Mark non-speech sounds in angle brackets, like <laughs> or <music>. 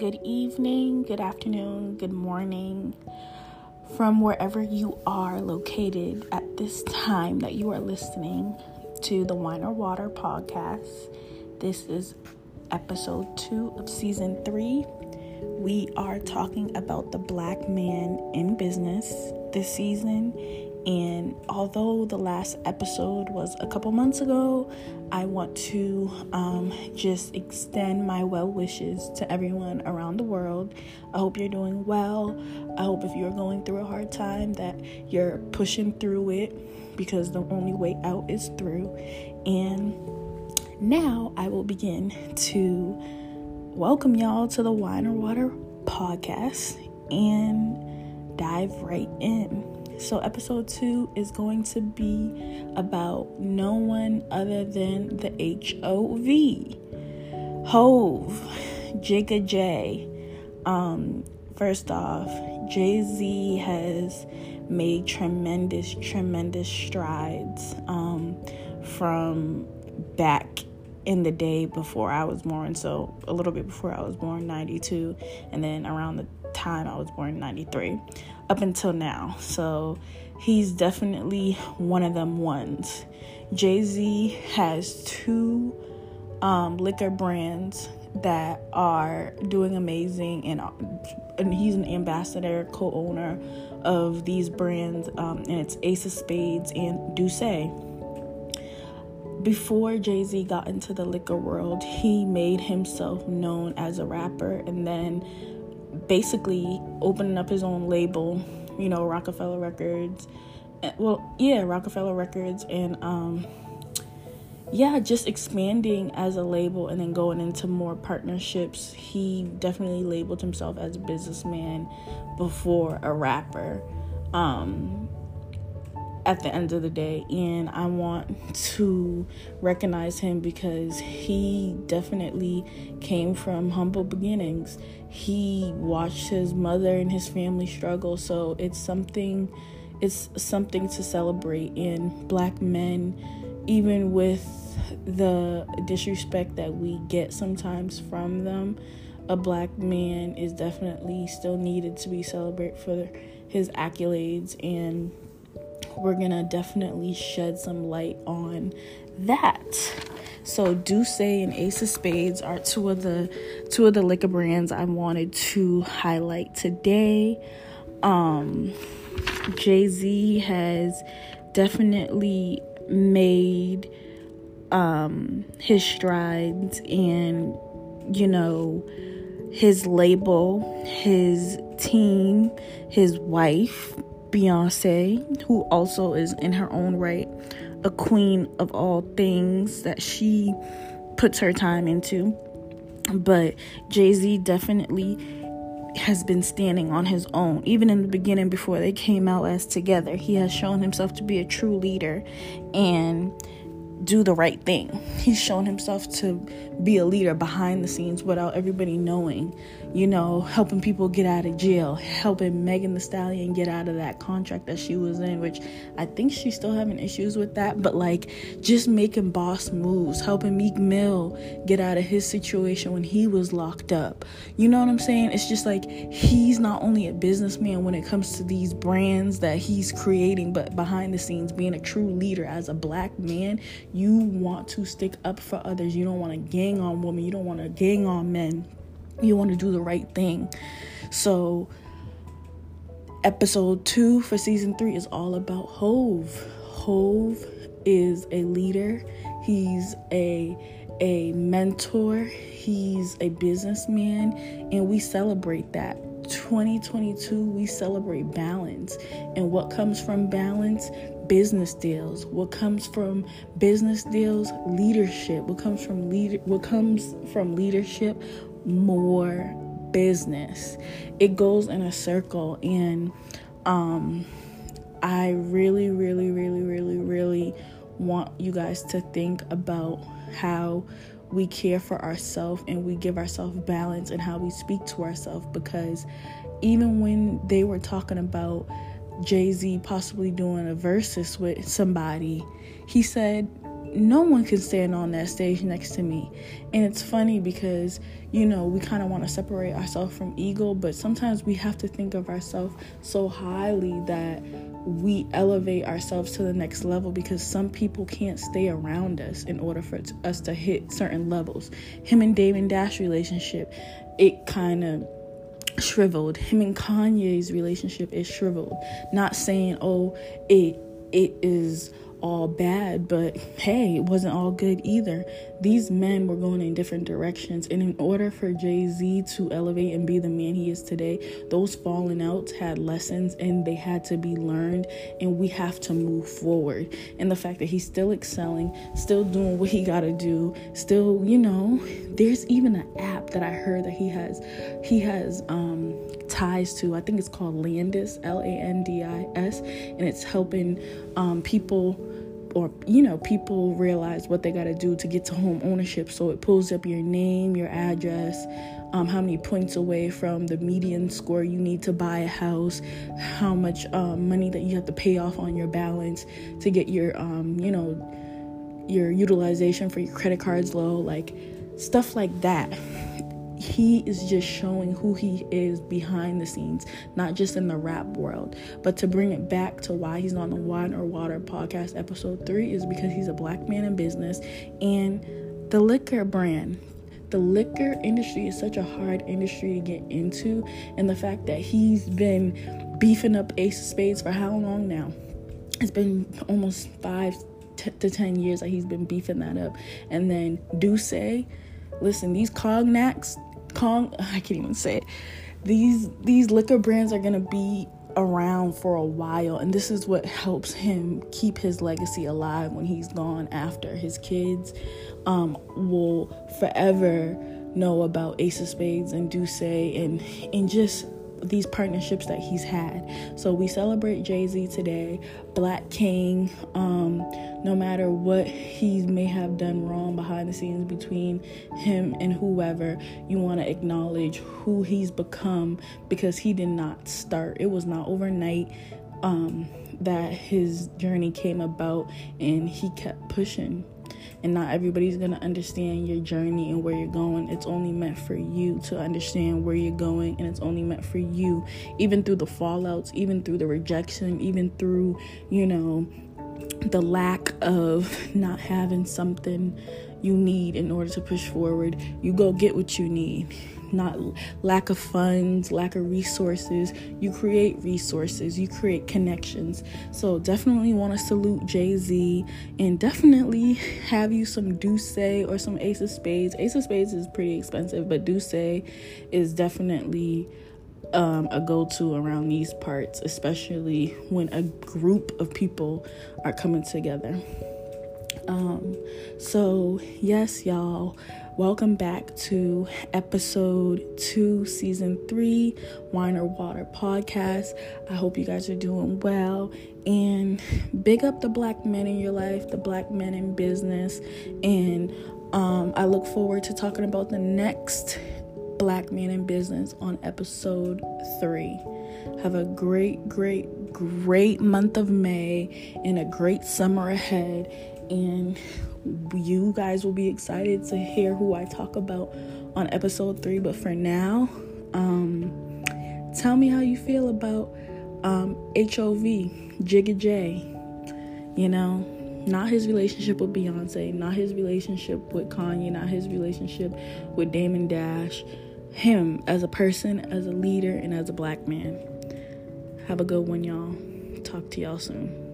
good evening, good afternoon, good morning from wherever you are located at this time that you are listening to the Wine or Water podcast. This is episode two of season three. We are talking about the black man in business this season and although the last episode was a couple months ago, I want to um, just extend my well wishes to everyone around the world. I hope you're doing well. I hope if you're going through a hard time that you're pushing through it because the only way out is through. And now I will begin to welcome y'all to the Wine or Water podcast and dive right in. So, episode two is going to be about no one other than the HOV. Hove, Jigga J. Um, first off, Jay Z has made tremendous, tremendous strides um, from back in the day before I was born. So, a little bit before I was born, 92, and then around the time I was born, 93 up until now. So he's definitely one of them ones. Jay Z has two um, liquor brands that are doing amazing, and, and he's an ambassador, co owner of these brands, um, and it's Ace of Spades and D'ussé. Before Jay Z got into the liquor world, he made himself known as a rapper, and then basically opening up his own label, you know, Roc-A-Fella Records. Eh, well, yeah, Roc-A-Fella Records and um yeah, just expanding as a label and then going into more partnerships. He definitely labeled himself as a businessman before a rapper. Um at the end of the day and I want to recognize him because he definitely came from humble beginnings. He watched his mother and his family struggle, so it's something it's something to celebrate in black men even with the disrespect that we get sometimes from them. A black man is definitely still needed to be celebrated for his accolades and we're gonna definitely shed some light on that. So D'ussé and Ace of Spades are two of the two of the liquor brands I wanted to highlight today. Um, Jay Z has definitely made um, his strides and you know his label, his team, his wife Beyonce, who also is in her own right a queen of all things that she puts her time into. But Jay Z definitely has been standing on his own. Even in the beginning, before they came out as together, he has shown himself to be a true leader and do the right thing. He's shown himself to be a leader behind the scenes without everybody knowing you know, helping people get out of jail, helping Megan Thee Stallion get out of that contract that she was in, which I think she's still having issues with that, but like just making boss moves, helping Meek Mill get out of his situation when he was locked up. You know what I'm saying? It's just like he's not only a businessman when it comes to these brands that he's creating, but behind the scenes, being a true leader as a black man, you want to stick up for others. You don't want to gang on women, you don't want to gang on men you want to do the right thing. So, episode two for season three is all about Hove. Hove is a leader. He's a a mentor. He's a businessman, and we celebrate that. 2022, we celebrate balance. And what comes from balance? Business deals. What comes from business deals? Leadership. What comes from leader what comes from leadership? More business. It goes in a circle and um I really really really really really want you guys to think about how we care for ourselves and we give ourselves balance and how we speak to ourselves because even when they were talking about Jay Z possibly doing a versus with somebody, he said no one can stand on that stage next to me. And it's funny because, you know, we kind of want to separate ourselves from ego, but sometimes we have to think of ourselves so highly that we elevate ourselves to the next level because some people can't stay around us in order for us to hit certain levels. Him and Damon Dash relationship, it kind of shriveled. Him and Kanye's relationship is shriveled. Not saying, oh, it it is all bad, but hey, it wasn't all good either. These men were going in different directions, and in order for Jay Z to elevate and be the man he is today, those falling outs had lessons and they had to be learned, and we have to move forward. And the fact that he's still excelling, still doing what he got to do, still, you know, there's even an app that I heard that he has, he has um, ties to. I think it's called Landis, L A N D I S, and it's helping um, people or you know people realize what they got to do to get to home ownership. So it pulls up your name your address um, how many points away from the median score you need to buy a house how much um, money that you have to pay off on your balance to get your um, you know your utilization for your credit cards low like stuff like that he is just showing who he is behind the scenes, not just in the rap world. But to bring it back to why he's on the Wine or Water podcast episode three is because he's a black man in business and the liquor brand. The liquor industry is such a hard industry to get into, and the fact that he's been beefing up Ace of Spades for how long now? It's been almost five to ten years that he's been beefing that up. And then D'ussé, listen, these cognacs, Kong, <laughs> I can't even say it. These these liquor brands are gonna be around for a while, and this is what helps him keep his legacy alive when he's gone. After his kids um, will forever know about Ace of Spades and D'ussé and and just these partnerships that he's had. So we celebrate Jay Z today, Black King. Um, no matter what he may have done wrong behind the scenes between him and whoever, you want to acknowledge who he's become because he did not start. It was not overnight. Um, that his journey came about and he kept pushing and not everybody's going to understand your journey and where you're going. It's only meant for you to understand where you're going, and it's only meant for you, even through the fallouts, even through the rejection, even through, you know, the lack of <laughs> not having something you need in order to push forward. You go get what you need not lack of funds, lack of resources. You create resources, you create connections. So definitely want to salute Jay Z and definitely have you some D'ussé or some Ace of Spades. Ace of Spades is pretty expensive, but D'ussé is definitely um, a go to around these parts, especially when a group of people are coming together. Um, so, yes, y'all, welcome back to episode two, season three, Wine or Water podcast. I hope you guys are doing well and big up the black men in your life, the black men in business. And um, I look forward to talking about the next black man in business on episode three. Have a great, great, great month of May and a great summer ahead and you guys will be excited to hear who I talk about on episode three. But for now, um, tell me how you feel about um, HOV, Jigga J. You know, not his relationship with Beyonce, not his relationship with Kanye, not his relationship with Damon Dash. Him as a person, as a leader, and as a black man. Have a good one, y'all. Talk to y'all soon.